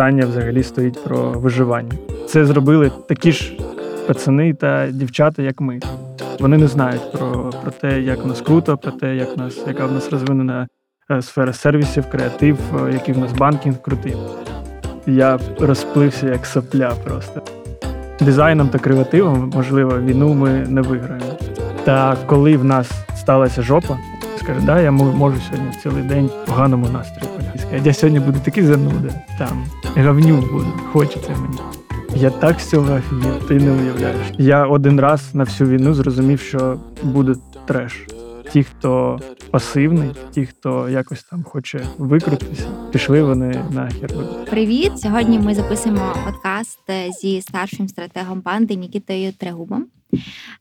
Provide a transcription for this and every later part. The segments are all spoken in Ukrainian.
питання взагалі стоїть про виживання. Це зробили такі ж пацани та дівчата, як ми. Вони не знають про, про те, як нас круто, про те, як нас, яка в нас розвинена е, сфера сервісів, креатив, е, який в нас банкінг крутий. Я розплився як сопля просто. Дизайном та креативом, можливо, війну ми не виграємо. Та коли в нас сталася жопа, скаже, да, я можу сьогодні цілий день в поганому настрої. І скаже, я сьогодні буду такий зануда, там говню буду, хочеться мені. Я так з цього офігів, ти не уявляєш. Я один раз на всю війну зрозумів, що буде треш. Ті, хто пасивний, ті, хто якось там хоче викрутитися, пішли вони нахер. Привіт! Сьогодні ми записуємо подкаст зі старшим стратегом банди Нікітою Трегубом.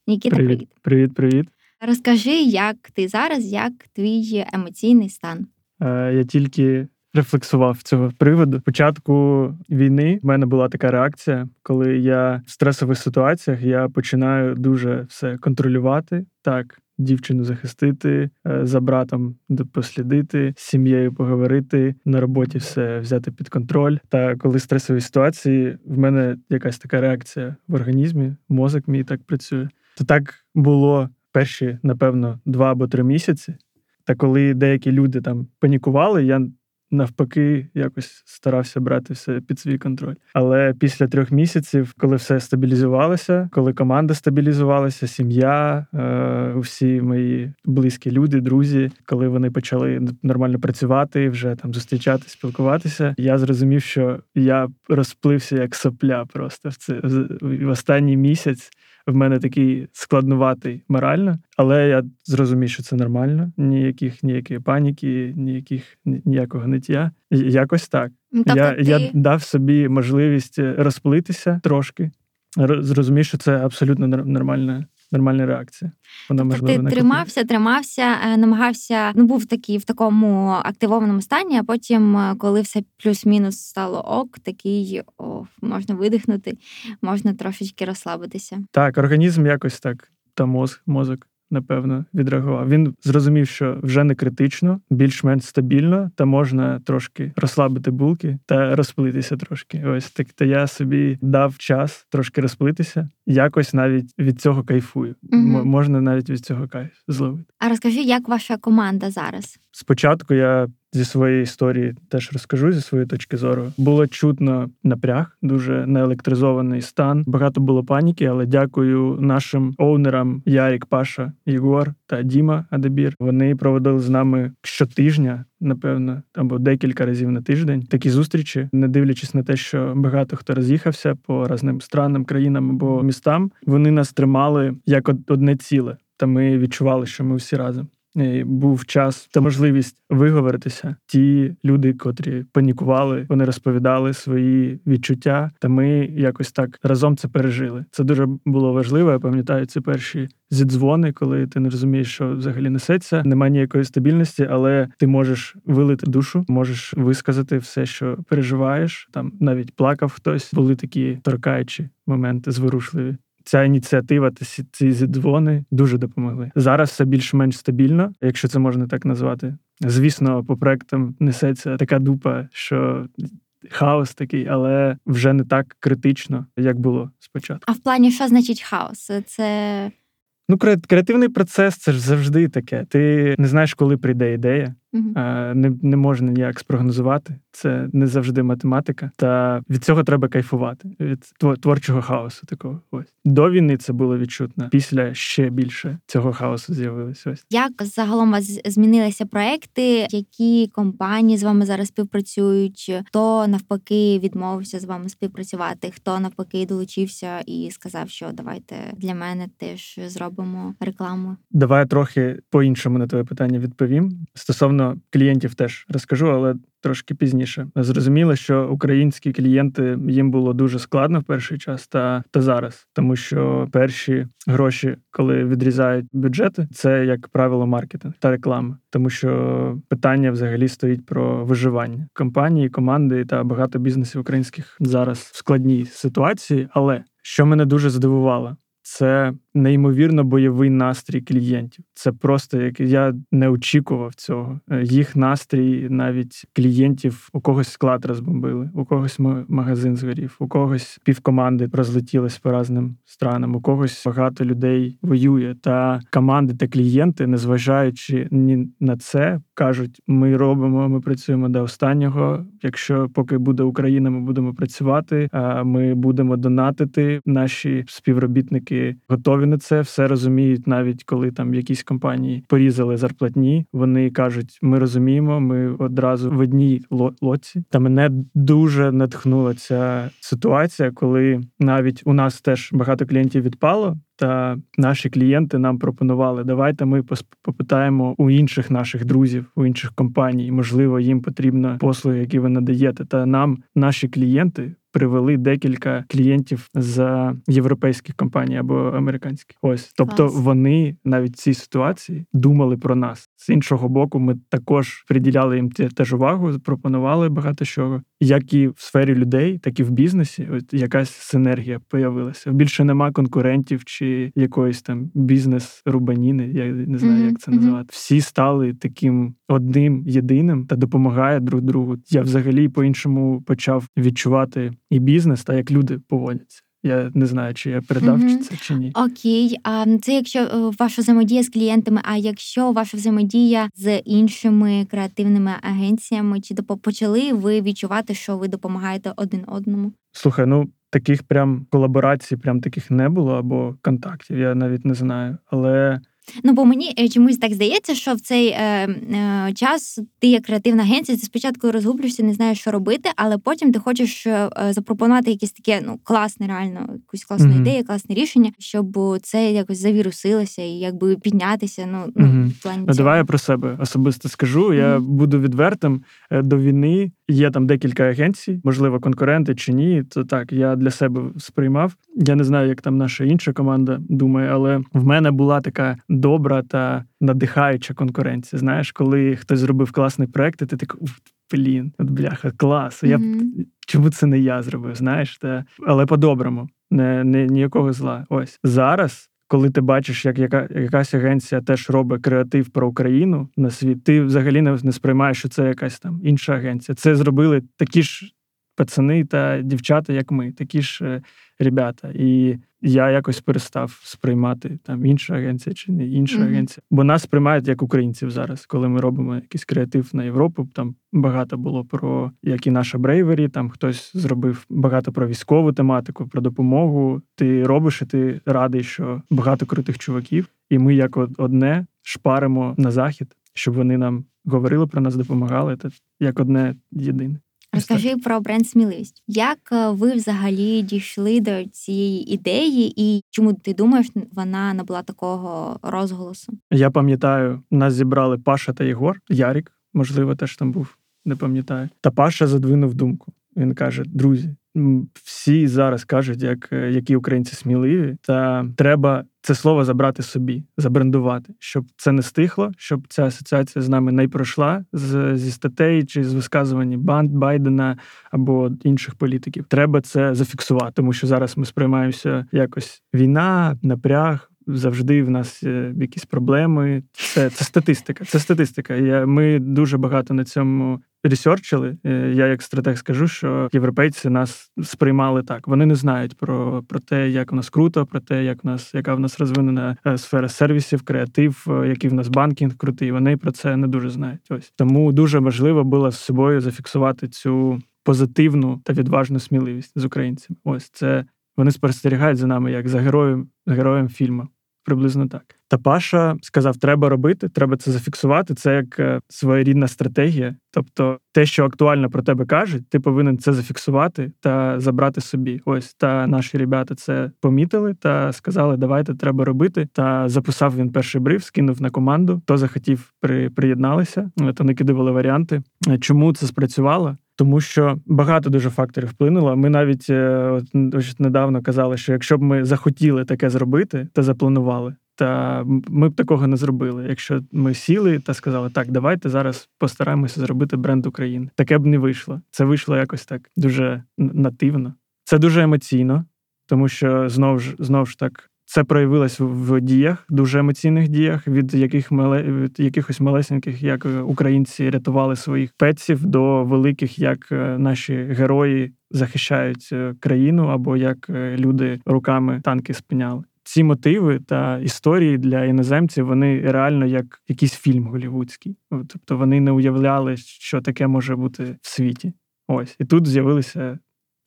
Нікіта, привіт. Привіт, привіт, привіт. Розкажи, як ти зараз, як твій емоційний стан? Е, Я тільки рефлексував цього приводу. Початку війни в мене була така реакція, коли я в стресових ситуаціях я починаю дуже все контролювати. Так, дівчину захистити, е, за братом послідити, з сім'єю поговорити, на роботі все взяти під контроль. Та коли стресові ситуації, в мене якась така реакція в організмі, мозок мій так працює. То так було перші, напевно, два або три місяці. Та коли деякі люди там панікували, я навпаки якось старався брати все під свій контроль. Але після трьох місяців, коли все стабілізувалося, коли команда стабілізувалася, сім'я, е, всі мої близькі люди, друзі, коли вони почали нормально працювати, вже там зустрічатися, спілкуватися, я зрозумів, що я розплився як сопля просто в це в- останній місяць в мене такий складнуватий морально, але я зрозумів, що це нормально. Ніяких ніякої паніки, ніяких ні- ніякого ниття. Якось так. Ну, Тобто я, ти... я дав собі можливість розплитися трошки. Зрозумів, що це абсолютно нор- нормальна, нормальна реакція. Вона Тобто можливо ти тримався, тримався, е, намагався, ну був такий в такому активованому стані, а потім, е, коли все плюс-мінус стало ок, такий о, можна видихнути, можна трошечки розслабитися. Так, організм якось так, та мозг, мозок, напевно, відреагував. Він зрозумів, що вже не критично, більш-менш стабільно, та можна трошки розслабити булки та розплитися трошки. Ось так. Та я собі дав час трошки розплитися. Якось навіть від цього кайфую. Угу. Можна навіть від цього кайф зловити. А розкажи, як ваша команда зараз? Спочатку я зі своєї історії теж розкажу зі своєї точки зору. Було чутно напряг, дуже неелектризований стан. Багато було паніки, але дякую нашим оунерам Ярік, Паша, Єгор та Діма Адебір. Вони проводили з нами щотижня. Напевно, або декілька разів на тиждень такі зустрічі, не дивлячись на те, що багато хто роз'їхався по різним странам, країнам або містам, вони нас тримали як одне ціле, та ми відчували, що ми всі разом. Був час та можливість виговоритися. Ті люди, котрі панікували, вони розповідали свої відчуття, та ми якось так разом це пережили. Це дуже було важливо. Я пам'ятаю ці перші зідзвони, коли ти не розумієш, що взагалі несеться. Немає ніякої стабільності, але ти можеш вилити душу, можеш висказати все, що переживаєш. Там навіть плакав хтось. Були такі торкаючі моменти, зворушливі. Ця ініціатива та ці зідзвони дуже допомогли. Зараз все більш-менш стабільно, якщо це можна так назвати. Звісно, по проектам несеться така дупа, що хаос такий, але вже не так критично, як було спочатку. А в плані, що значить хаос? Це Ну, кре- креативний процес це ж завжди таке. Ти не знаєш, коли прийде ідея. Е, Не, не можна ніяк спрогнозувати. Це не завжди математика. Та від цього треба кайфувати від тво- творчого хаосу. Такого ось до війни це було відчутно. Після ще більше цього хаосу з'явилось. Ось як загалом у вас змінилися проекти? Які компанії з вами зараз співпрацюють? Хто навпаки відмовився з вами співпрацювати? Хто навпаки долучився і сказав, що давайте для мене теж зробимо рекламу? давай я трохи по-іншому на твоє питання відповім. Стосовно клієнтів теж розкажу, але трошки пізніше. Зрозуміло, що українські клієнти їм було дуже складно в перший час та, та зараз, тому що перші гроші, коли відрізають бюджети, це як правило маркетинг та реклама, тому що питання взагалі стоїть про виживання компанії, команди та багато бізнесів українських зараз в складній ситуації. Але що мене дуже здивувало, це неймовірно бойовий настрій клієнтів. Це просто як я не очікував цього. Е, їх настрій навіть клієнтів у когось склад розбомбили, у когось магазин згорів, у когось півкоманди розлетілись по різним странам, у когось багато людей воює. Та команди та клієнти, незважаючи ні на це, кажуть: ми робимо, ми працюємо до останнього. Якщо поки буде Україна, ми будемо працювати. А ми будемо донатити. Наші співробітники готові на це, все розуміють, навіть коли там якісь компанії порізали зарплатні. Вони кажуть: ми розуміємо, ми одразу в одній лоці. Та мене дуже натхнула ця ситуація, коли навіть у нас теж багато клієнтів відпало. Та наші клієнти нам пропонували, давайте ми попитаємо у інших наших друзів, у інших компаній. Можливо, їм потрібно послуги, які ви надаєте. Та нам наші клієнти привели декілька клієнтів з європейських компаній або американських. Ось, тобто Клас. вони навіть в цій ситуації думали про нас. З іншого боку, ми також приділяли їм теж увагу, пропонували багато чого, як і в сфері людей, так і в бізнесі. От якась синергія появилася. Більше нема конкурентів чи якоїсь там бізнес-рубаніни. Я не знаю, mm-hmm. як це називати. Всі стали таким одним єдиним та допомагає друг другу. Я взагалі по іншому почав відчувати і бізнес, та як люди поводяться. Я не знаю, чи я передав mm-hmm. чи це чи ні. Окей, а це якщо е, ваша взаємодія з клієнтами, а якщо ваша взаємодія з іншими креативними агенціями, чи почали ви відчувати, що ви допомагаєте один одному? Слухай, ну таких прям колаборацій, прям таких не було або контактів. Я навіть не знаю, але Ну бо мені е, чомусь так здається, що в цей е, е, час ти як креативна агенція, ти спочатку розгублюєшся, не знаєш, що робити, але потім ти хочеш е, запропонувати якесь таке ну класне, реально якусь класну mm-hmm. ідею, класне рішення, щоб це якось завірусилося і якби піднятися. Ну mm-hmm. ну в плані ну, давай я про себе особисто скажу. Я буду відвертим е, до війни. Є там декілька агенцій, можливо, конкуренти чи ні. То так я для себе сприймав. Я не знаю, як там наша інша команда думає, але в мене була така добра та надихаюча конкуренція. Знаєш, коли хтось зробив класний проект, і ти так блін, от бляха, клас. Я mm-hmm. чому це не я зробив? Знаєш, та але по-доброму, не, не ніякого зла. Ось зараз. Коли ти бачиш, як яка якась агенція теж робить креатив про Україну на світ, ти взагалі не, сприймаєш, що це якась там інша агенція. Це зробили такі ж пацани та дівчата, як ми, такі ж е, ребята. І я якось перестав сприймати там інша агенція чи не інша mm-hmm. агенція. Бо нас сприймають як українців зараз, коли ми робимо якийсь креатив на Європу. Там багато було про як і наша Брейвері, там хтось зробив багато про військову тематику, про допомогу. Ти робиш, і ти радий, що багато крутих чуваків, і ми як одне шпаримо на захід, щоб вони нам говорили про нас, допомагали. Та як одне єдине. Розкажи про бренд сміливість. Як е, ви взагалі дійшли до цієї ідеї, і чому ти думаєш, вона набула такого розголосу? Я пам'ятаю, нас зібрали Паша та Єгор, Ярік, можливо, теж там був, не пам'ятаю. Та Паша задвинув думку. Він каже: друзі, всі зараз кажуть, як е, які українці сміливі, та треба це слово забрати собі, забрендувати, щоб це не стихло, щоб ця асоціація з нами не пройшла з, зі статей чи з висказувань банд Байдена або інших політиків. Треба це зафіксувати, тому що зараз ми сприймаємося якось війна, напряг. Завжди в нас якісь проблеми. Це це статистика. Це статистика. Я, Ми дуже багато на цьому ресерчили. Е, я як стратег скажу, що європейці нас сприймали так. Вони не знають про про те, як в нас круто, про те, як в нас яка в нас розвинена е, сфера сервісів, креатив, е, який в нас банкінг крутий. Вони про це не дуже знають. Ось тому дуже важливо було з собою зафіксувати цю позитивну та відважну сміливість з українцями. Ось це вони спостерігають за нами як за героєм, героєм фільму. Приблизно так. Та Паша сказав: треба робити, треба це зафіксувати. Це як е, своєрідна стратегія. Тобто, те, що актуально про тебе кажуть, ти повинен це зафіксувати та забрати собі. Ось та наші ребята це помітили та сказали, давайте треба робити. Та записав він перший бриф, скинув на команду. Хто захотів, при приєдналися, то не кидували варіанти. Чому це спрацювало? Тому що багато дуже факторів вплинуло. Ми навіть е, от, недавно казали, що якщо б ми захотіли таке зробити та запланували, та ми б такого не зробили. Якщо ми сіли та сказали, так, давайте зараз постараємося зробити бренд України. Таке б не вийшло. Це вийшло якось так дуже нативно. Це дуже емоційно, тому що знову ж знову ж так це проявилось в діях, дуже емоційних діях, від яких мале від якихось малесеньких, як українці рятували своїх пеців, до великих, як е, наші герої захищають е, країну, або як е, люди руками танки спиняли. Ці мотиви та історії для іноземців вони реально як якийсь фільм голівудський. Тобто вони не уявляли, що таке може бути в світі. Ось і тут з'явилися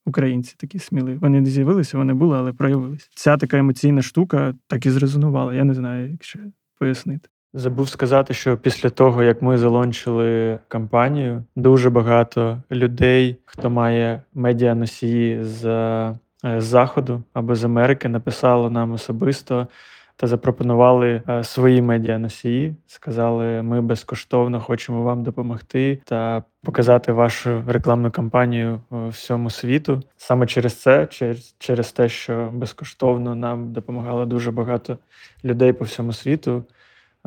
українці такі сміливі. Вони не з'явилися, вони були, але проявилися. Ця така емоційна штука так і зрезонувала. Я не знаю, як ще пояснити. Забув сказати, що після того, як ми залончили кампанію, дуже багато людей, хто має медіаносії з, е, з заходу або з Америки, написало нам особисто та запропонували е, свої медіаносії. Сказали, ми безкоштовно хочемо вам допомогти та показати вашу рекламну кампанію е, всьому світу. Саме через це, через, через те, що безкоштовно нам допомагало дуже багато людей по всьому світу.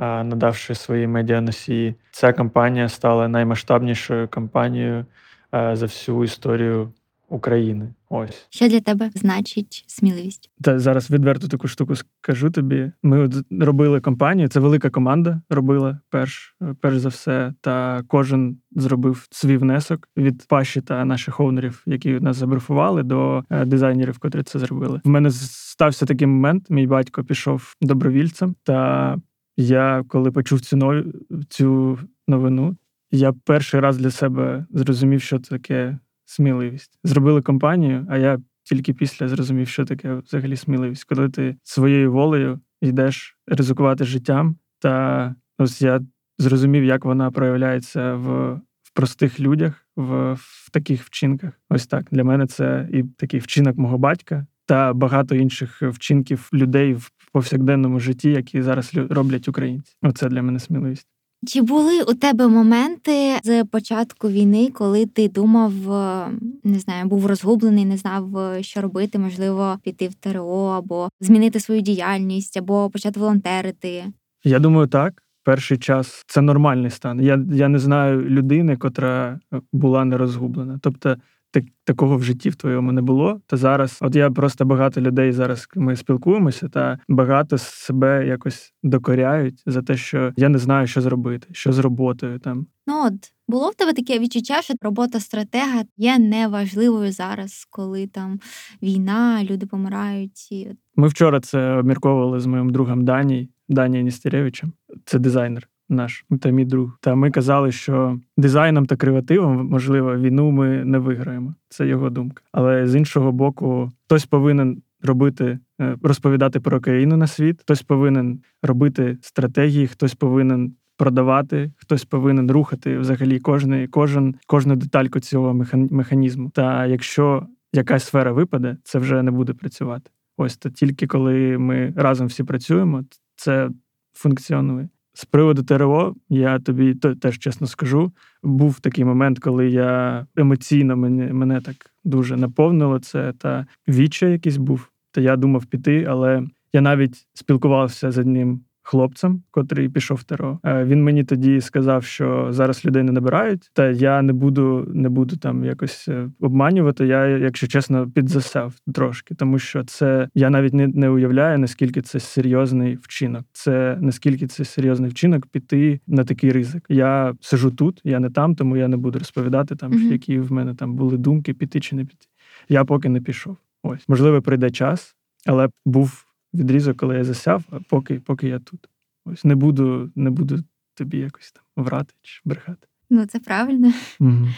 Е, надавши свої медіаносії, ця кампанія стала наймасштабнішою кампанією за всю історію України. Ось що для тебе значить сміливість? Та зараз відверто таку штуку скажу тобі. Ми от робили кампанію. Це велика команда робила перш перш за все. Та кожен зробив свій внесок від паші та наших оунерів, які нас забрифували, до е, дизайнерів, котрі це зробили. В мене стався такий момент. Мій батько пішов добровільцем. Та я, коли почув цю цю новину, я перший раз для себе зрозумів, що таке сміливість. Зробили компанію, а я тільки після зрозумів, що таке взагалі сміливість, коли ти своєю волею йдеш ризикувати життям. Та ось я зрозумів, як вона проявляється в простих людях, в, в таких вчинках. Ось так. Для мене це і такий вчинок мого батька. Та багато інших вчинків людей в повсякденному житті, які зараз роблять українці. Оце для мене сміливість. Чи були у тебе моменти з початку війни, коли ти думав, е, не знаю, був розгублений, не знав, е, що робити, можливо, піти в ТРО або змінити свою діяльність, або почати волонтерити? Я думаю, так. Перший час це нормальний стан. Я я не знаю людини, котра була не розгублена. Тобто так, такого в житті в твоєму не було. Та зараз, от я просто багато людей зараз ми спілкуємося, та багато себе якось докоряють за те, що я не знаю, що зробити, що з роботою там. Ну от було в тебе таке відчуття, що робота стратега є неважливою зараз, коли там війна, люди помирають. І... Ми вчора це обмірковували з моїм другом Даній, Данією Ністеревичем. Це дизайнер наш та мій друг. Та ми казали, що дизайном та креативом, можливо, війну ми не виграємо. Це його думка. Але з іншого боку, хтось повинен робити, е, розповідати про країну на світ, хтось повинен робити стратегії, хтось повинен. Продавати, хтось повинен рухати взагалі кожний, кожен, кожну детальку цього механізму. Та якщо якась сфера випаде, це вже не буде працювати. Ось то тільки коли ми разом всі працюємо, це функціонує. З приводу ТРО, я тобі теж чесно скажу, був такий момент, коли я емоційно мене мене так дуже наповнило це та віча якийсь був. Та я думав піти, але я навіть спілкувався з одним хлопцем, котрий пішов в ТРО. Е, він мені тоді сказав, що зараз людей не набирають, та я не буду не буду там якось е, обманювати. Я, якщо чесно, підзасяв трошки, тому що це я навіть не, не уявляю, наскільки це серйозний вчинок. Це наскільки це серйозний вчинок піти на такий ризик. Я сижу тут, я не там, тому я не буду розповідати там, mm-hmm. які в мене там були думки, піти чи не піти. Я поки не пішов. Ось можливо, прийде час, але був відрізок, коли я засяв, а поки поки я тут. Ось не буду не буду тобі якось там врати чи брехати. Ну, це правильно. Угу.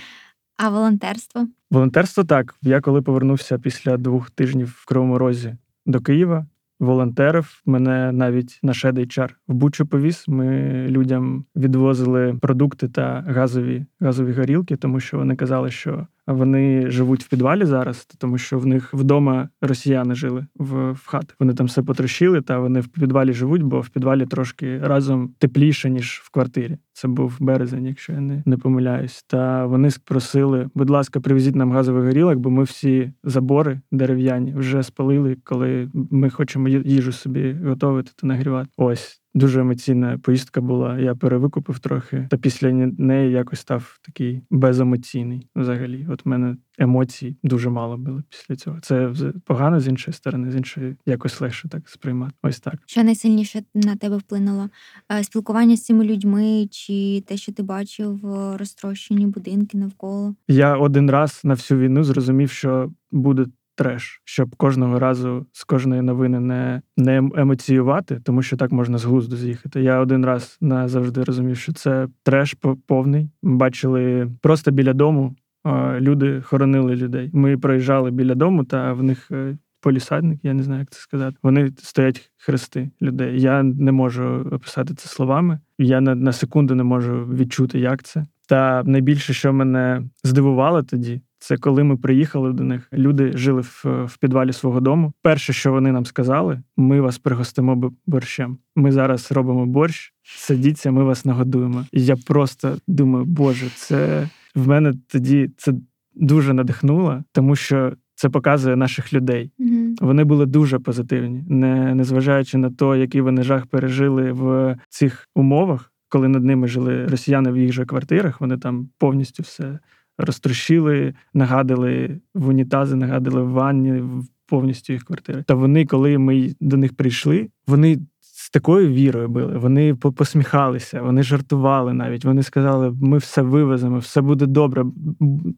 А волонтерство? Волонтерство так. Я коли повернувся після двох тижнів в Кривому Розі до Києва, волонтерів мене навіть на шедейчар в Бучу повіз. Ми людям відвозили продукти та газові газові горілки, тому що вони казали, що вони живуть в підвалі зараз, тому що в них вдома росіяни жили в в хатах. Вони там все потрощили, та вони в підвалі живуть, бо в підвалі трошки разом тепліше ніж в квартирі. Це був березень, якщо я не не помиляюсь. Та вони спросили, будь ласка, привезіть нам газовий горілок, бо ми всі забори дерев'яні вже спалили, коли ми хочемо їжу собі готувати та нагрівати. Ось Дуже емоційна поїздка була. Я перевикупив трохи, та після неї якось став такий беземоційний. Взагалі, от в мене емоцій дуже мало було після цього. Це погано з іншої сторони, з іншої якось легше так сприймати. Ось так. Що найсильніше на тебе вплинуло? Е, спілкування з цими людьми, чи те, що ти бачив розтрощені будинки навколо? Я один раз на всю війну зрозумів, що буде треш, щоб кожного разу з кожної новини не не емоціювати, тому що так можна з глузду з'їхати. Я один раз назавжди розумів, що це треш повний. Ми бачили просто біля дому. Люди хоронили людей. Ми проїжджали біля дому, та в них е, полісадник, я не знаю, як це сказати. Вони стоять хрести людей. Я не можу описати це словами. Я на, на секунду не можу відчути, як це. Та найбільше, що мене здивувало тоді, це коли ми приїхали до них. Люди жили в, в підвалі свого дому. Перше, що вони нам сказали, ми вас пригостимо борщем. Ми зараз робимо борщ, садіться, ми вас нагодуємо. І я просто думаю, боже, це в мене тоді це дуже надихнуло, тому що. Це показує наших людей. Mm-hmm. Вони були дуже позитивні, не незважаючи на те, який вони жах пережили в цих умовах, коли над ними жили росіяни в їх же квартирах. Вони там повністю все розтрощили, нагадали в унітази, нагадали в ванні повністю їх квартири. Та вони, коли ми до них прийшли, вони. З такою вірою били, вони посміхалися, вони жартували навіть. Вони сказали, ми все вивеземо, все буде добре.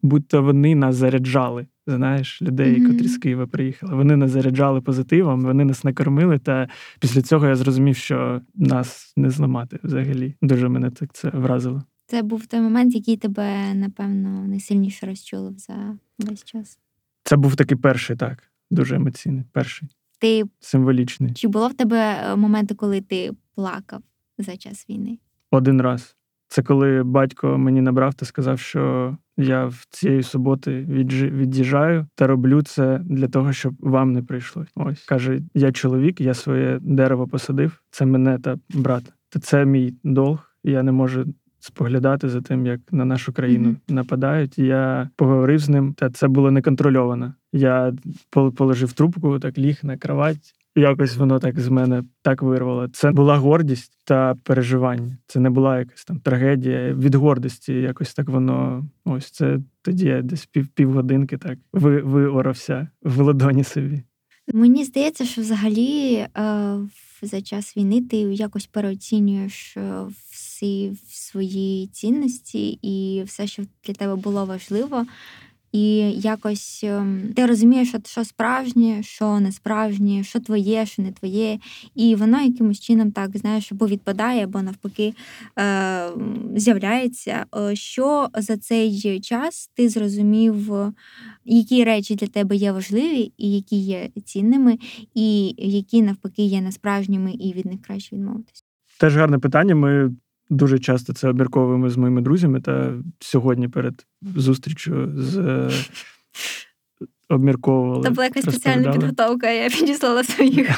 Будь-то вони нас заряджали. Знаєш, людей, mm-hmm. котрі з Києва приїхали. Вони нас заряджали позитивом, вони нас накормили. Та після цього я зрозумів, що нас не зламати взагалі. Дуже мене так це вразило. Це був той момент, який тебе, напевно, найсильніше розчулив за весь час. Це був такий перший, так, дуже емоційний, перший. Ти символічний. Чи було в тебе е, моменти, коли ти плакав за час війни? Один раз. Це коли батько мені набрав та сказав, що я в цієї суботи від'їжджаю та роблю це для того, щоб вам не прийшлось. Ось каже: я чоловік, я своє дерево посадив. Це мене та брата. Та це мій долг. Я не можу споглядати за тим, як на нашу країну mm-hmm. нападають. Я поговорив з ним, та це було неконтрольовано. Я положив трубку, так ліг на кровать. Якось воно так з мене так вирвало. Це була гордість та переживання. Це не була якась там трагедія. Від гордості якось так воно. Ось це тоді я десь пів півгодинки так ви, виорався в ладоні собі. Мені здається, що взагалі е, за час війни ти якось переоцінюєш всі свої цінності і все, що для тебе було важливо. І якось ем, ти розумієш, що, що справжнє, що не справжнє, що твоє, що не твоє. І воно якимось чином так знаєш, або відпадає, або навпаки е, з'являється. Що за цей час ти зрозумів, які речі для тебе є важливі, і які є цінними, і які навпаки є несправжніми, і від них краще відмовитися? Теж гарне питання. Ми дуже часто це обмірковуємо з моїми друзями. Та сьогодні перед зустрічю з е, обмірковували. Це була якась спеціальна підготовка, я підіслала своїх.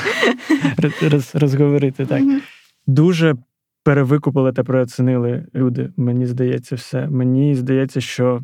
Роз, розговорити так. Дуже перевикупили та переоцінили люди. Мені здається, все. Мені здається, що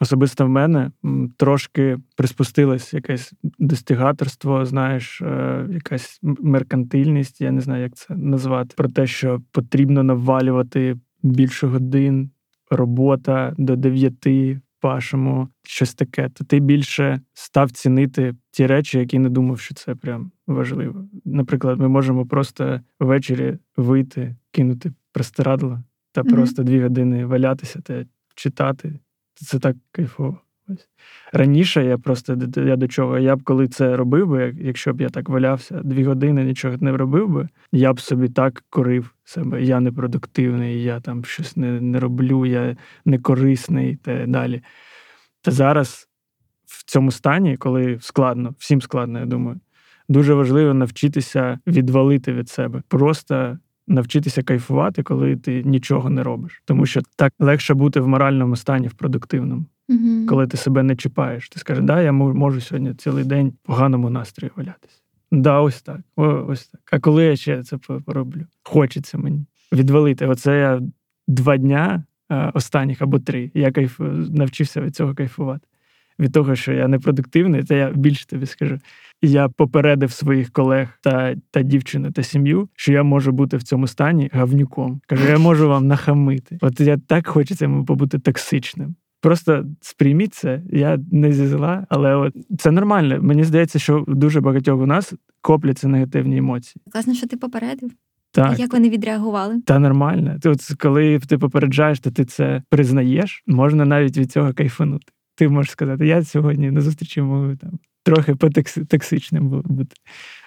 особисто в мене трошки приспустилось якесь достигаторство, знаєш, е, якась меркантильність, я не знаю, як це назвати, про те, що потрібно навалювати більше годин, робота до дев'яти. Пашемо щось таке, то ти більше став цінити ті речі, які не думав, що це прям важливо. Наприклад, ми можемо просто ввечері вийти, кинути простирадло та mm-hmm. просто дві години валятися та читати, це так кайфово. Ось. Раніше я просто я до чого, я б коли це робив би, якщо б я так валявся дві години, нічого не робив би, я б собі так корив себе. Я непродуктивний, я там щось не не роблю, я не корисний та далі. Та зараз в цьому стані, коли складно, всім складно, я думаю, дуже важливо навчитися відвалити від себе. Просто навчитися кайфувати, коли ти нічого не робиш. Тому що так легше бути в моральному стані, в продуктивному. uh Коли ти себе не чіпаєш, ти скажеш, да, я можу сьогодні цілий день в поганому настрої валятися. Да, ось так. О, ось так. А коли я ще це пороблю? Хочеться мені відвалити. Оце я два дня останніх або три. Я кайф навчився від цього кайфувати. Від того, що я непродуктивний, то я більше тобі скажу. Я попередив своїх колег та та дівчину та сім'ю, що я можу бути в цьому стані гавнюком. Кажу, я можу вам нахамити. От я так хочеться йому побути токсичним. Просто сприйміть це, я не зі зла, але от це нормально. Мені здається, що дуже багатьох у нас копляться негативні емоції. Класно, що ти попередив. Так. Як вони відреагували? Та нормально. Ти от коли ти попереджаєш, то ти це признаєш, можна навіть від цього кайфанути. Ти можеш сказати, я сьогодні на зустрічі можу там трохи потоксичним бути.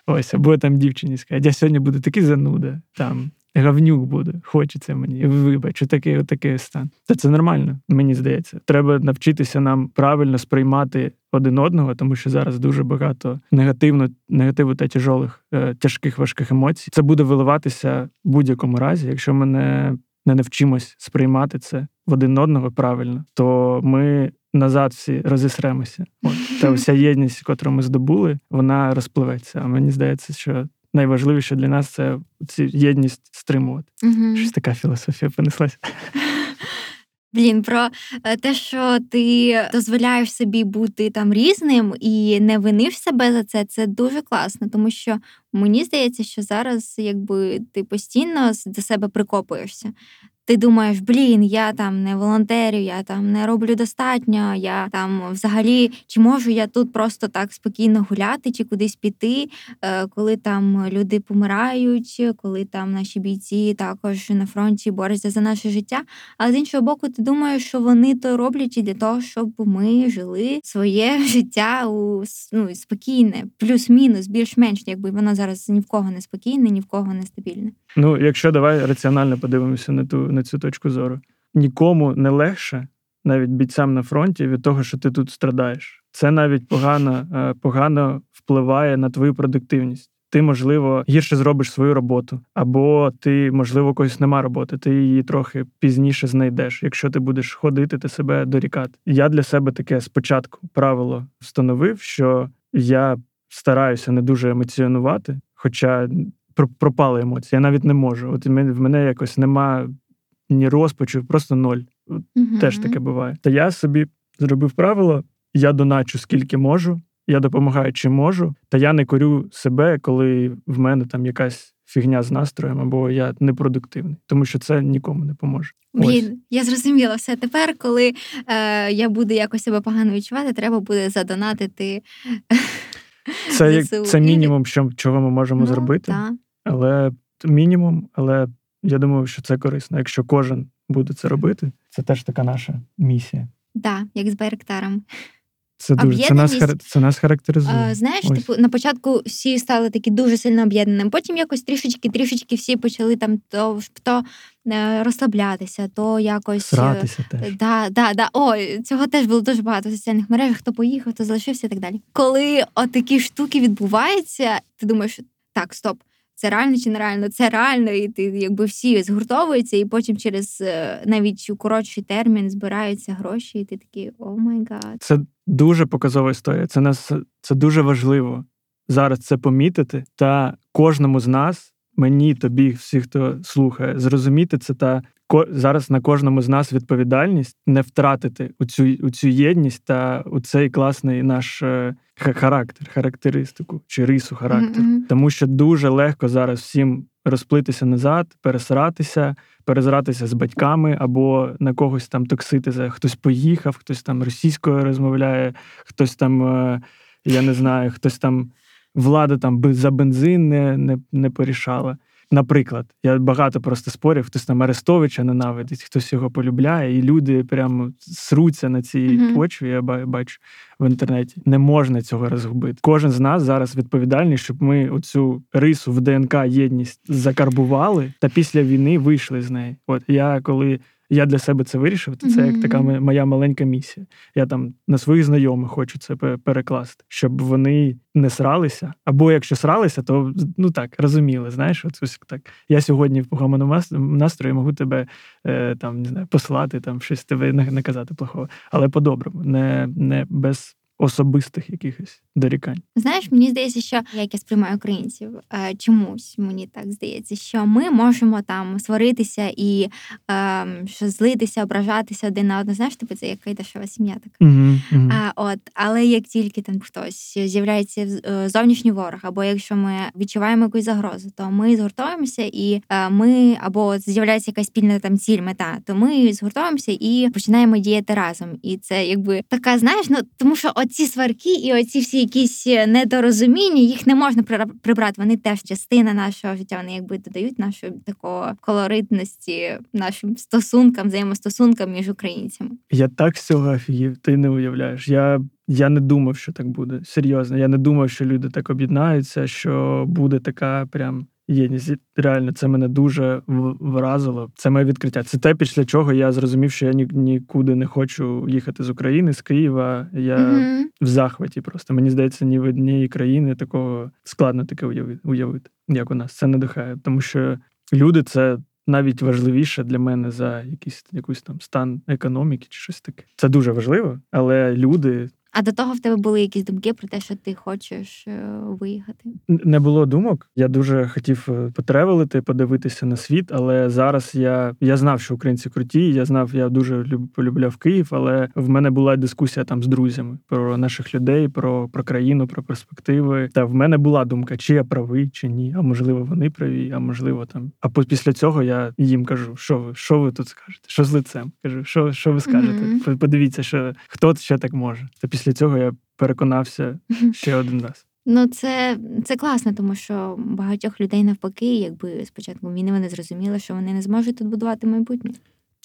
Ось, або там дівчині сказати, я сьогодні буду такий зануда, там гавнюк буде, хочеться мені. Вибач, такий отакий стан. Та це нормально, мені здається. Треба навчитися нам правильно сприймати один одного, тому що зараз дуже багато негативно, негативу та тяжолих, е, тяжких важких емоцій. Це буде виливатися в будь-якому разі, якщо ми не, не навчимось сприймати це в один одного правильно, то ми. Назад всі розісремося. От та вся єдність, яку ми здобули, вона розпливеться. А мені здається, що найважливіше для нас це цю єдність стримувати. Угу. Щось така філософія понеслася. Блін, про е, те, що ти дозволяєш собі бути там різним і не виниш себе за це, це дуже класно, тому що мені здається, що зараз, якби ти постійно до себе прикопуєшся ти думаєш, блін, я там не волонтерю, я там не роблю достатньо, я там взагалі чи можу я тут просто так спокійно гуляти чи кудись піти, е, коли там люди помирають, коли там наші бійці також на фронті борються за наше життя. А з іншого боку, ти думаєш, що вони то роблять і для того, щоб ми жили своє життя у ну, спокійне, плюс-мінус, більш-менш, якби воно зараз ні в кого не спокійне, ні в кого не стабільне. Ну, якщо давай раціонально подивимося на ту на цю точку зору, нікому не легше, навіть бійцям на фронті, від того, що ти тут страдаєш. Це навіть погано, е, погано впливає на твою продуктивність. Ти, можливо, гірше зробиш свою роботу, або ти, можливо, когось нема роботи, ти її трохи пізніше знайдеш, якщо ти будеш ходити та себе дорікати. Я для себе таке спочатку правило встановив, що я стараюся не дуже емоціонувати, хоча пропали емоції. Я навіть не можу. От в мене якось нема ні розпачу, просто ноль. uh Теж таке буває. Та я собі зробив правило: я доначу скільки можу, я допомагаю чим можу, та я не корю себе, коли в мене там якась фігня з настроєм, або я непродуктивний, тому що це нікому не поможе. Блін, Ось. я зрозуміла все. Тепер, коли е, я буду якось себе погано відчувати, треба буде задонатити. Це це мінімум, що, чого ми можемо ну, зробити. Та. Але мінімум, але я думаю, що це корисно. Якщо кожен буде це робити, це теж така наша місія. Так, да, як з Байректаром. Це дуже це нас це нас характеризує. А, знаєш, Ось. типу на початку всі стали такі дуже сильно об'єднаними. Потім якось трішечки-трішечки всі почали там то то е, розслаблятися, то якось е, Сратися теж. Да, да, да. О, цього теж було дуже багато в соціальних мережах. Хто поїхав, хто залишився і так далі. Коли отакі штуки відбуваються, ти думаєш, так, стоп це реально чи нереально, це реально, і ти якби всі згуртовуються, і потім через е, навіть у коротший термін збираються гроші, і ти такий oh my god. Це дуже показова історія. Це нас це дуже важливо зараз це помітити, та кожному з нас. Мені, тобі, всі, хто слухає, зрозуміти це та зараз на кожному з нас відповідальність не втратити у цю у цю єдність та у цей класний наш е, характер, характеристику чи рису характеру. Mm-hmm. Тому що дуже легко зараз всім розплитися назад, пересратися, перезратися з батьками або на когось там токсити. за Хтось поїхав, хтось там російською розмовляє, хтось там, е, я не знаю, хтось там влада там за бензин не, не, не порішала. Наприклад, я багато просто спорів, хтось там Арестовича ненавидить, хтось його полюбляє, і люди прямо сруться на цій mm-hmm. почві. Я бачу в інтернеті. Не можна цього розгубити. Кожен з нас зараз відповідальний, щоб ми оцю рису в ДНК єдність закарбували, та після війни вийшли з неї. От я коли я для себе це вирішив, то це mm-hmm. як така моя маленька місія. Я там на своїх знайомих хочу це перекласти, щоб вони не сралися. Або якщо сралися, то ну так розуміли. Знаєш, от ось так. Я сьогодні в поганому настрої можу тебе е, там не знаю, послати, там щось тебе не, не плохого, але по-доброму, не, не без особистих якихось дорікань. Знаєш, мені здається, що як я сприймаю українців, е, чомусь мені так здається, що ми можемо там сваритися і е, що злитися, ображатися один на одного. Знаєш, типу, це яка дешева сім'я така. Угу, угу. А, от, але як тільки там хтось з'являється е, зовнішній ворог, або якщо ми відчуваємо якусь загрозу, то ми згуртовуємося і е, ми або з'являється якась спільна там ціль, мета, то ми згуртовуємося і починаємо діяти разом. І це якби така, знаєш, ну тому що оці сварки і оці всі якісь недорозуміння, їх не можна прибрати. Вони теж частина нашого життя. Вони якби додають нашої такої колоритності нашим стосункам, взаємостосункам між українцями. Я так з цього офігів, ти не уявляєш. Я я не думав, що так буде. Серйозно. Я не думав, що люди так об'єднаються, що буде така прям єдність. Реально, це мене дуже вразило. Це моє відкриття. Це те, після чого я зрозумів, що я ні, нікуди не хочу їхати з України, з Києва. Я mm-hmm. в захваті просто. Мені здається, ні в однієї країни такого складно таке уявити, як у нас. Це надихає, тому що люди це. Навіть важливіше для мене за якийсь якийсь там стан економіки чи щось таке. Це дуже важливо, але люди а до того в тебе були якісь думки про те, що ти хочеш е, виїхати? Не було думок. Я дуже хотів е, потревелити, подивитися на світ, але зараз я я знав, що українці круті. Я знав, я дуже полюбляв Київ, але в мене була дискусія там з друзями про наших людей, про про країну, про перспективи. Та в мене була думка, чи я правий, чи ні. А можливо, вони праві, а можливо, там. А після цього я їм кажу, що ви що ви тут скажете? Що з лицем? Кажу, що що ви скажете? Mm-hmm. Подивіться, що хто ще так може. Та після цього я переконався ще один раз. Ну, це це класно, тому що багатьох людей навпаки, якби спочатку війни вони зрозуміли, що вони не зможуть тут будувати майбутнє.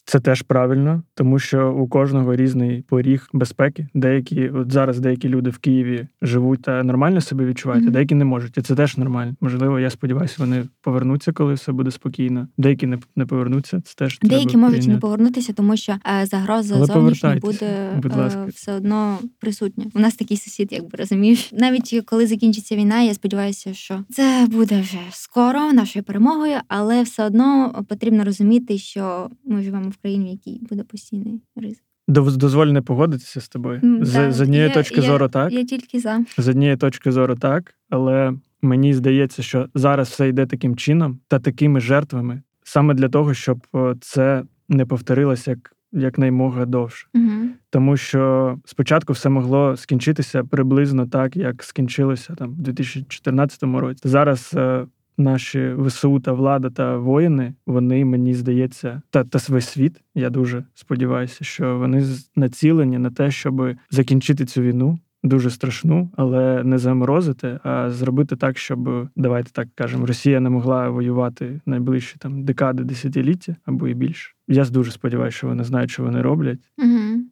Це теж правильно, тому що у кожного різний поріг безпеки. Деякі от зараз деякі люди в Києві живуть та нормально себе відчувають, mm-hmm. а деякі не можуть. І це теж нормально. Можливо, я сподіваюся, вони повернуться, коли все буде спокійно. Деякі не не повернуться. Це теж деякі треба можуть прийняти. не повернутися, тому що е, загроза Але зовнішня буде будь ласка. Е, все одно присутня. У нас такий сусід, якби розумієш. Навіть коли закінчиться війна, я сподіваюся, що це буде вже скоро нашою перемогою, але все одно потрібно розуміти, що ми живемо в країні, в якій буде постійний ризик. Дозволь не погодитися з тобою. Mm, з, з однієї я, точки я, зору, так. Я тільки за. З однієї точки зору, так. Але мені здається, що зараз все йде таким чином та такими жертвами, саме для того, щоб це не повторилося як якнаймога довше. Mm-hmm. Тому що спочатку все могло скінчитися приблизно так, як скінчилося там в 2014 році. Зараз е, наші ВСУ та влада та воїни, вони мені здається, та та весь світ. Я дуже сподіваюся, що вони націлені на те, щоб закінчити цю війну. Дуже страшну, але не заморозити, а зробити так, щоб давайте так кажемо, Росія не могла воювати найближчі там декади, десятиліття або і більше. Я дуже сподіваюся, що вони знають, що вони роблять. Угу.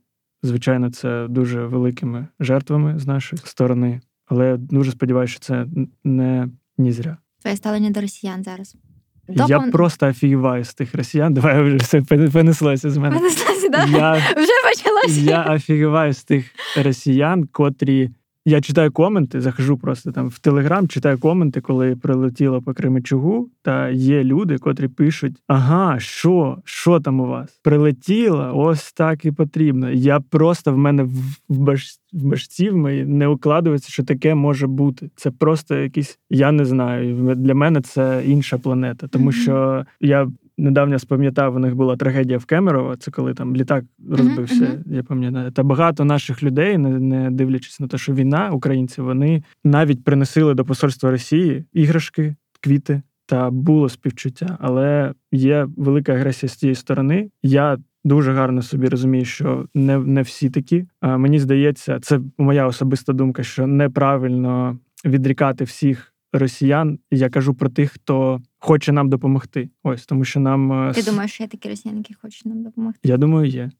Звичайно, це дуже великими жертвами з нашої сторони, але дуже сподіваюся, що це не ні зря. Твоє ставлення до росіян зараз. Допом... Я просто офігіваю з тих росіян. Давай вже все понеслося з мене. Понеслося, да? Я... Вже почалося. Я офігіваю з тих росіян, котрі я читаю коменти, захожу просто там в Телеграм, читаю коменти, коли прилетіло по Кременчугу, та є люди, котрі пишуть: Ага, що Що там у вас? Прилетіло, ось так і потрібно. Я просто в мене в баш... в башці в моїй не укладується, що таке може бути. Це просто якийсь, я не знаю. Для мене це інша планета, тому що я недавно спам'ятав, у них була трагедія в Кемерово. Це коли там літак розбився. Mm-hmm. Я пам'ятаю. Та багато наших людей, не, не дивлячись на те, що війна, українці, вони навіть приносили до посольства Росії іграшки, квіти. Та було співчуття, але є велика агресія з цієї сторони. Я дуже гарно собі розумію, що не не всі такі. А мені здається, це моя особиста думка, що неправильно відрікати всіх росіян. Я кажу про тих, хто хоче нам допомогти. Ось тому, що нам е, ти думаєш, що є такі росіяни, які хочуть нам допомогти? Я думаю, є.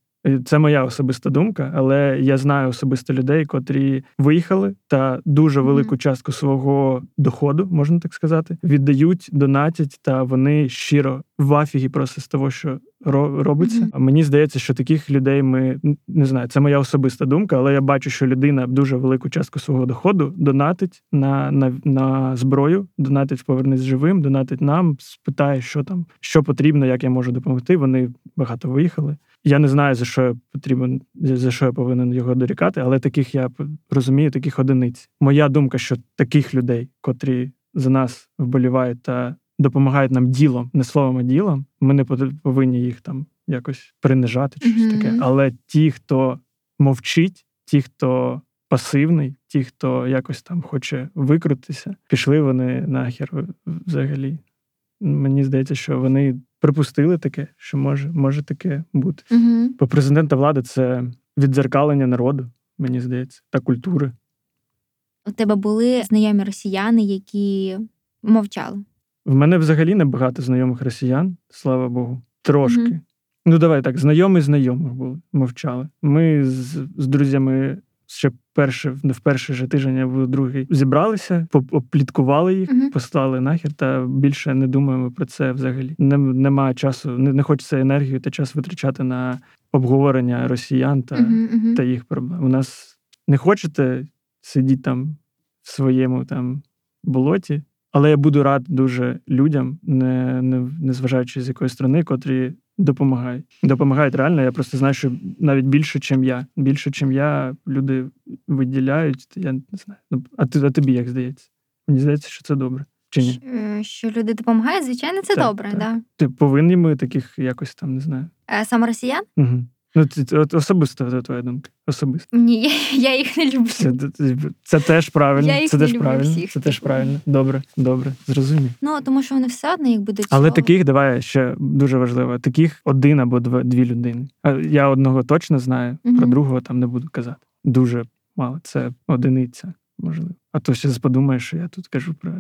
Це моя особиста думка, але я знаю особисто людей, котрі виїхали та дуже велику частку свого доходу, можна так сказати, віддають, донатять, та вони щиро в афігі просто з того, що робиться. Mm-hmm. Мені здається, що таких людей ми не знаю, це моя особиста думка, але я бачу, що людина дуже велику частку свого доходу донатить на на, на зброю, донатить повернись живим, донатить нам, спитає, що там, що потрібно, як я можу допомогти. Вони багато виїхали. Я не знаю, за що я потрібен, за що я повинен його дорікати, але таких я розумію, таких одиниць. Моя думка, що таких людей, котрі за нас вболівають та допомагають нам ділом, не словом, а ділом, ми не повинні їх там якось принижати чи щось таке. Але ті, хто мовчить, ті, хто пасивний, ті, хто якось там хоче викрутитися, пішли вони нахер взагалі. Мені здається, що вони припустили таке, що може може таке бути. Угу. Бо президента влади це віддзеркалення народу, мені здається, та культури. У тебе були знайомі росіяни, які мовчали? В мене взагалі небагато знайомих росіян, слава Богу. Трошки. Угу. Ну, давай так, знайомі знайомих були, мовчали. Ми з, з друзями ще перше в перший же тиждень або другий зібралися, опліткували їх, uh-huh. послали нахер, та більше не думаємо про це взагалі. Немає часу, не, не хочеться енергію та час витрачати на обговорення росіян та, uh-huh, та їх проблем. У нас не хочете сидіти там в своєму там болоті. Але я буду рад дуже людям, не не, не зважаючи з якої сторони, котрі допомагають. Допомагають реально. Я просто знаю, що навіть більше, ніж я. Більше, ніж я, люди виділяють. Я не знаю. Ну, а ти а тобі як здається? Мені здається, що це добре. Чи ні? Що, що люди допомагають, звичайно, це так, добре. Так. Да. Ти повинні ми таких якось там не знаю. Е, саме росіян? Угу. Ну, от особисто твоя думка. Особисто. Ні, я їх не люблю. Це, це, це теж правильно. Я їх це не теж люблю правильно. всіх, це теж типу. правильно. Добре, добре, зрозумів. Ну тому що вони все одно їх будуть. Але цього. таких давай ще дуже важливо. Таких один або два дві людини. А я одного точно знаю, Мгм. про другого там не буду казати. Дуже мало. Це одиниця, можливо. А то ще подумаєш, що я тут кажу про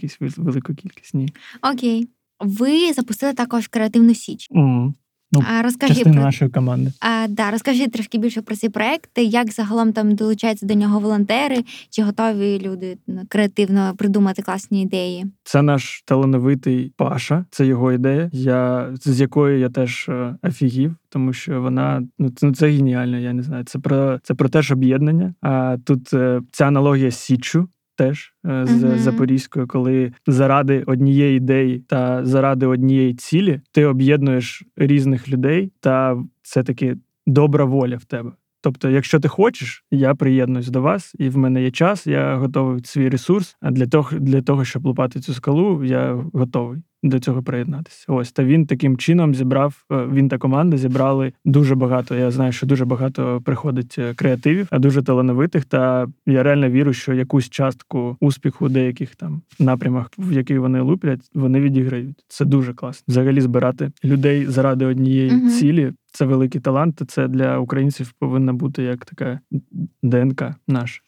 якусь велику кількість. Ні. Окей. Ви запустили також креативну січ. Угу. Ну, А розкажи Частина про нашої команди. а, да, розкажи трішки більше про ці проекти, як загалом там долучаються до нього волонтери, чи готові люди ну, креативно придумати класні ідеї? Це наш талановитий Паша, це його ідея, я, з якою я теж е, офігів, тому що вона ну це, ну, це геніально. Я не знаю. Це про це про теж об'єднання. А тут е, ця аналогія з Січчю Теж з з Мгм. Запорізькою, коли заради однієї ідеї та заради однієї цілі ти об'єднуєш різних людей, та це таки добра воля в тебе. Тобто, якщо ти хочеш, я приєднуюсь до вас, і в мене є час, я готовий свій ресурс. А для того, для того, щоб лупати цю скалу, я готовий до цього приєднатися. Ось та він таким чином зібрав. е, Він та команда зібрали дуже багато. Я знаю, що дуже багато приходить е, креативів, а дуже талановитих. Та я реально вірю, що якусь частку успіху деяких там напрямах, в які вони луплять, вони відіграють. Це дуже класно. Взагалі збирати людей заради однієї Мгм. цілі. Це великий талант. Це для українців повинна бути як така ДНК наша.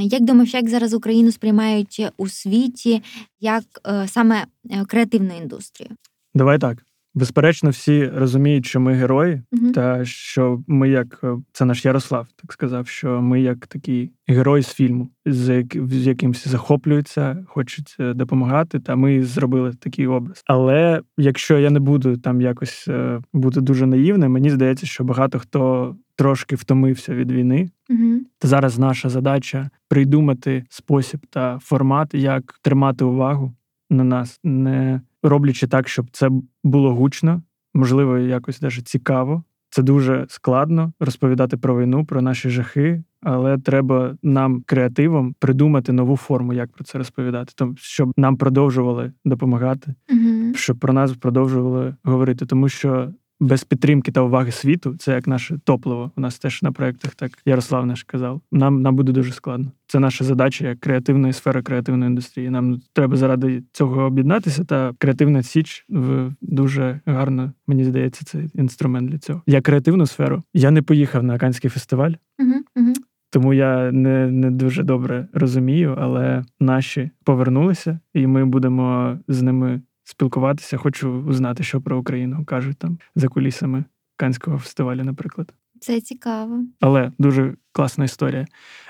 Як думаєш, як зараз Україну сприймають у світі як е, саме е, креативну індустрію? Давай так. Безперечно, всі розуміють, що ми герої, Мгм. та що ми як е, це наш Ярослав, так сказав, що ми як такі герої з фільму, з, як- з якимсь захоплюються, хочуть допомагати. Та ми зробили такий образ. Але якщо я не буду там якось бути дуже наївним, мені здається, що багато хто трошки втомився від війни. Мгм. Та зараз наша задача придумати спосіб та формат, як тримати увагу на нас, не роблячи так, щоб це було гучно, можливо, якось даже цікаво. Це дуже складно розповідати про війну, про наші жахи, але треба нам креативом придумати нову форму, як про це розповідати, Тому щоб нам продовжували допомагати, Мгм. щоб про нас продовжували говорити, тому що. Без підтримки та уваги світу, це як наше топливо. У нас теж на проєктах так Ярослав наш казав. Нам нам буде дуже складно. Це наша задача як креативної сфери креативної індустрії. Нам треба заради цього об'єднатися. Та креативна січ в дуже гарно, мені здається, це інструмент для цього. Я креативну сферу. Я не поїхав на Канський фестиваль. Мгм. тому я не, не дуже добре розумію, але наші повернулися, і ми будемо з ними спілкуватися. Хочу узнати, що про Україну кажуть там за кулісами Канського фестивалю, наприклад. Це цікаво. Але дуже класна історія.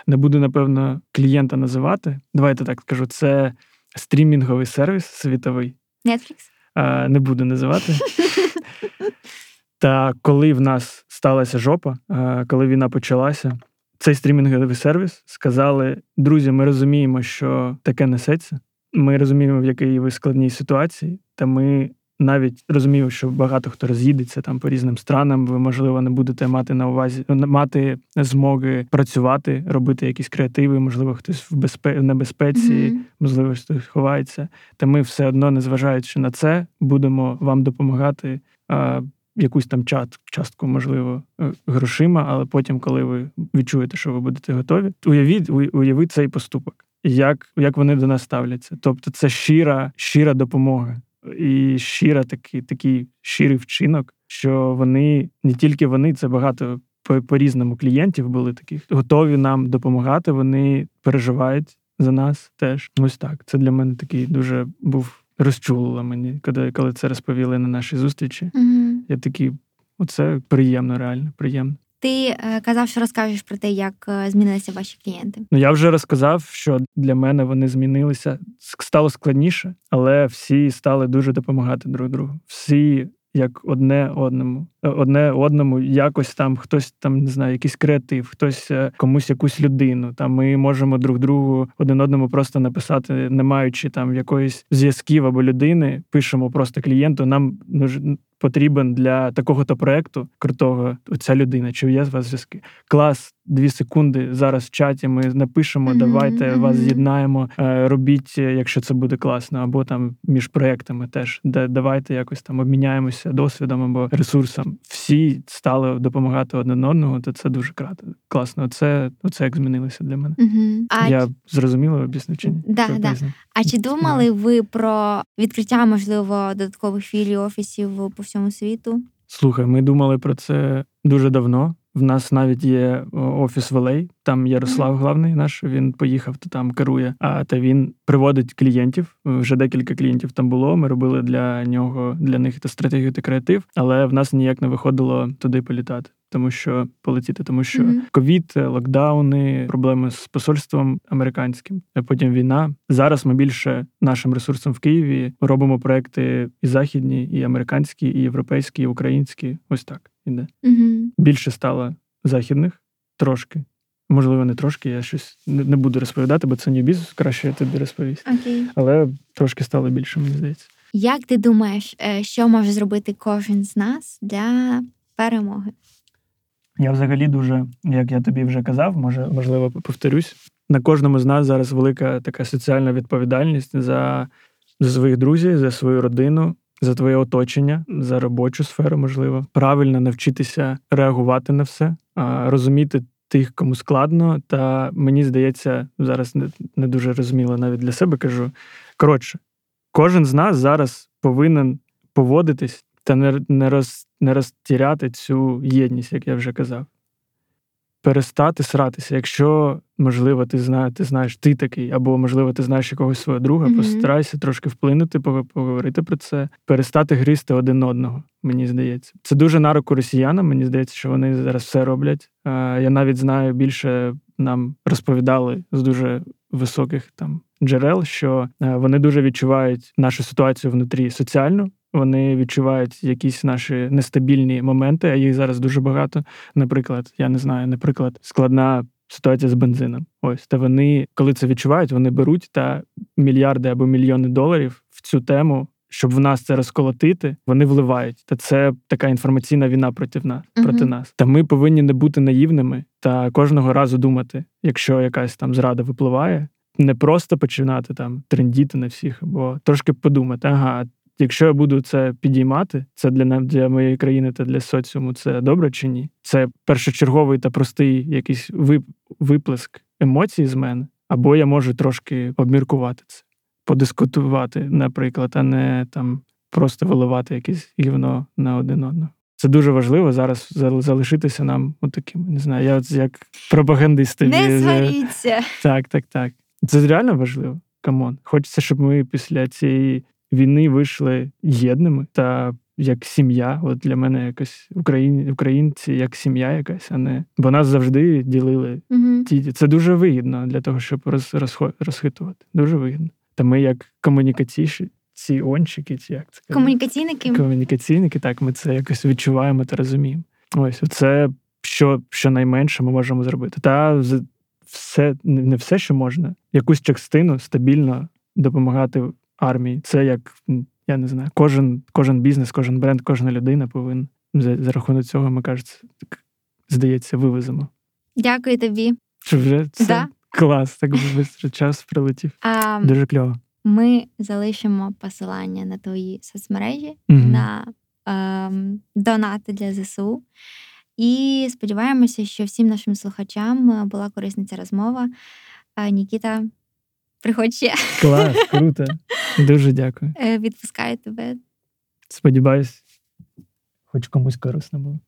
Не буду, напевно, клієнта називати. Давайте так скажу. Це стрімінговий сервіс світовий. Netflix? А, не буду називати. Та коли в нас сталася жопа, коли війна почалася, цей стрімінговий сервіс сказали: друзі, ми розуміємо, що таке несеться. Ми розуміємо, в якій ви складній ситуації, та ми навіть розумію, що багато хто роз'їдеться там по різним странам. Ви можливо не будете мати на увазі мати змоги працювати, робити якісь креативи. Можливо, хтось в безпе... небезпеці, mm-hmm. можливо, хтось ховається. Та ми все одно, незважаючи на це, будемо вам допомагати. А, Якусь там чат, частку, можливо, е, грошима, але потім, коли ви відчуєте, що ви будете готові, уявіть, уявіть цей поступок, як як вони до нас ставляться. Тобто, це щира, щира допомога і щира такий такий щирий вчинок, що вони не тільки вони, це багато по, різному клієнтів були таких, готові нам допомагати. Вони переживають за нас теж. Ось так. Це для мене такий дуже був розчулило мені, коли коли це розповіли на нашій зустрічі. Угу. Я такий, оце приємно, реально приємно. Ти е, казав, що розкажеш про те, як е, змінилися ваші клієнти. Ну я вже розказав, що для мене вони змінилися. Стало складніше, але всі стали дуже допомагати друг другу. Всі як одне одному, одне одному, якось там хтось там не знаю, якийсь креатив, хтось комусь якусь людину. Там ми можемо друг другу один одному просто написати, не маючи там якоїсь зв'язків або людини. Пишемо просто клієнту. Нам потрібен для такого-то проекту крутого ця людина. Чи є з вас зв'язки? Клас, дві секунди. Зараз в чаті ми напишемо. Mm-hmm. Давайте mm-hmm. вас з'єднаємо. Е, робіть, якщо це буде класно, або там між проектами теж де давайте якось там обміняємося досвідом або ресурсом. Всі стали допомагати один одному. То це дуже класно. Це оце як змінилося для мене. Mm-hmm. А Я зрозуміла об'яснив чи ні? Да, да. А чи думали ви про відкриття можливо додаткових філій офісів по всьому світу? Слухай, ми думали про це дуже давно. В нас навіть є офіс в LA, Там Ярослав, главний наш. Він поїхав то там керує. А та він приводить клієнтів. Вже декілька клієнтів там було. Ми робили для нього для них та стратегію та креатив, але в нас ніяк не виходило туди політати тому що полетіти, тому що ковід, mm-hmm. локдауни, проблеми з посольством американським, а потім війна. Зараз ми більше нашим ресурсом в Києві робимо проекти і західні, і американські, і європейські, і українські. Ось так іде. Mm-hmm. Більше стало західних трошки. Можливо, не трошки, я щось не буду розповідати, бо це не бізнес, краще я тобі розповість. Okay. Але трошки стало більше, мені здається. Як ти думаєш, е, що може зробити кожен з нас для перемоги? Я взагалі дуже, як я тобі вже казав, може, можливо, повторюсь. На кожному з нас зараз велика така соціальна відповідальність за, за своїх друзів, за свою родину, за твоє оточення, за робочу сферу, можливо, правильно навчитися реагувати на все, розуміти тих, кому складно. Та мені здається, зараз не, дуже розуміло навіть для себе кажу. Коротше, кожен з нас зараз повинен поводитись та не, роз, не розтіряти цю єдність, як я вже казав. Перестати сратися. Якщо, можливо, ти знаєш, ти знаєш, ти такий, або, можливо, ти знаєш якогось свого друга, mm-hmm. постарайся трошки вплинути, поговорити про це, перестати гризти один одного, мені здається. Це дуже на руку росіянам. Мені здається, що вони зараз все роблять. Я навіть знаю більше нам розповідали з дуже високих там джерел, що вони дуже відчувають нашу ситуацію внутрі соціальну. Вони відчувають якісь наші нестабільні моменти, а їх зараз дуже багато. Наприклад, я не знаю, наприклад, складна ситуація з бензином. Ось та вони, коли це відчувають, вони беруть та мільярди або мільйони доларів в цю тему. Щоб в нас це розколотити, вони вливають. Та це така інформаційна війна проти нас uh-huh. проти нас. Та ми повинні не бути наївними та кожного разу думати, якщо якась там зрада випливає, не просто починати там трендіти на всіх, або трошки подумати, ага, Якщо я буду це підіймати, це для нас, для моєї країни та для соціуму це добре чи ні? Це першочерговий та простий якийсь виплеск емоцій з мене, або я можу трошки обміркувати це, подискутувати, наприклад, а не там просто виливати якесь гівно на один одного. Це дуже важливо зараз залишитися нам таким. Не знаю, я от як пропагандист. Не сваріться. Так, так, так. Це реально важливо. Come on. Хочеться, щоб ми після цієї війни вийшли єдними та як сім'я. От для мене якось Україн, українці як сім'я якась, а не бо нас завжди ділили. Угу. Ті це дуже вигідно для того, щоб роз, розход, розхитувати. Дуже вигідно. Та ми як комунікаційші. Ці ончики, ці як це комунікаційники. Комунікаційники, так ми це якось відчуваємо та розуміємо. Ось це що що найменше ми можемо зробити. Та все не все, що можна, якусь частину стабільно допомагати армії. Це як я не знаю, кожен, кожен бізнес, кожен бренд, кожна людина повинен за, за рахунок цього, ми кажуть, так, здається, вивеземо. Дякую тобі. Що вже це Да. клас, так швидко час прилетів. А, Дуже кльово. ми залишимо посилання на твої соцмережі, Мгм. на ем, донати для ЗСУ. І сподіваємося, що всім нашим слухачам е, була корисна ця розмова. Нікіта, приходь ще. Клас, круто. Дуже дякую. Е, Відпускаю тебе. Сподіваюсь, хоч комусь корисно було.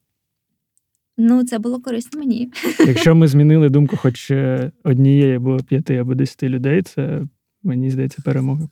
Ну, це було корисно мені. Якщо ми змінили думку хоч е, однієї або п'яти або десяти людей, це мені здається перемога.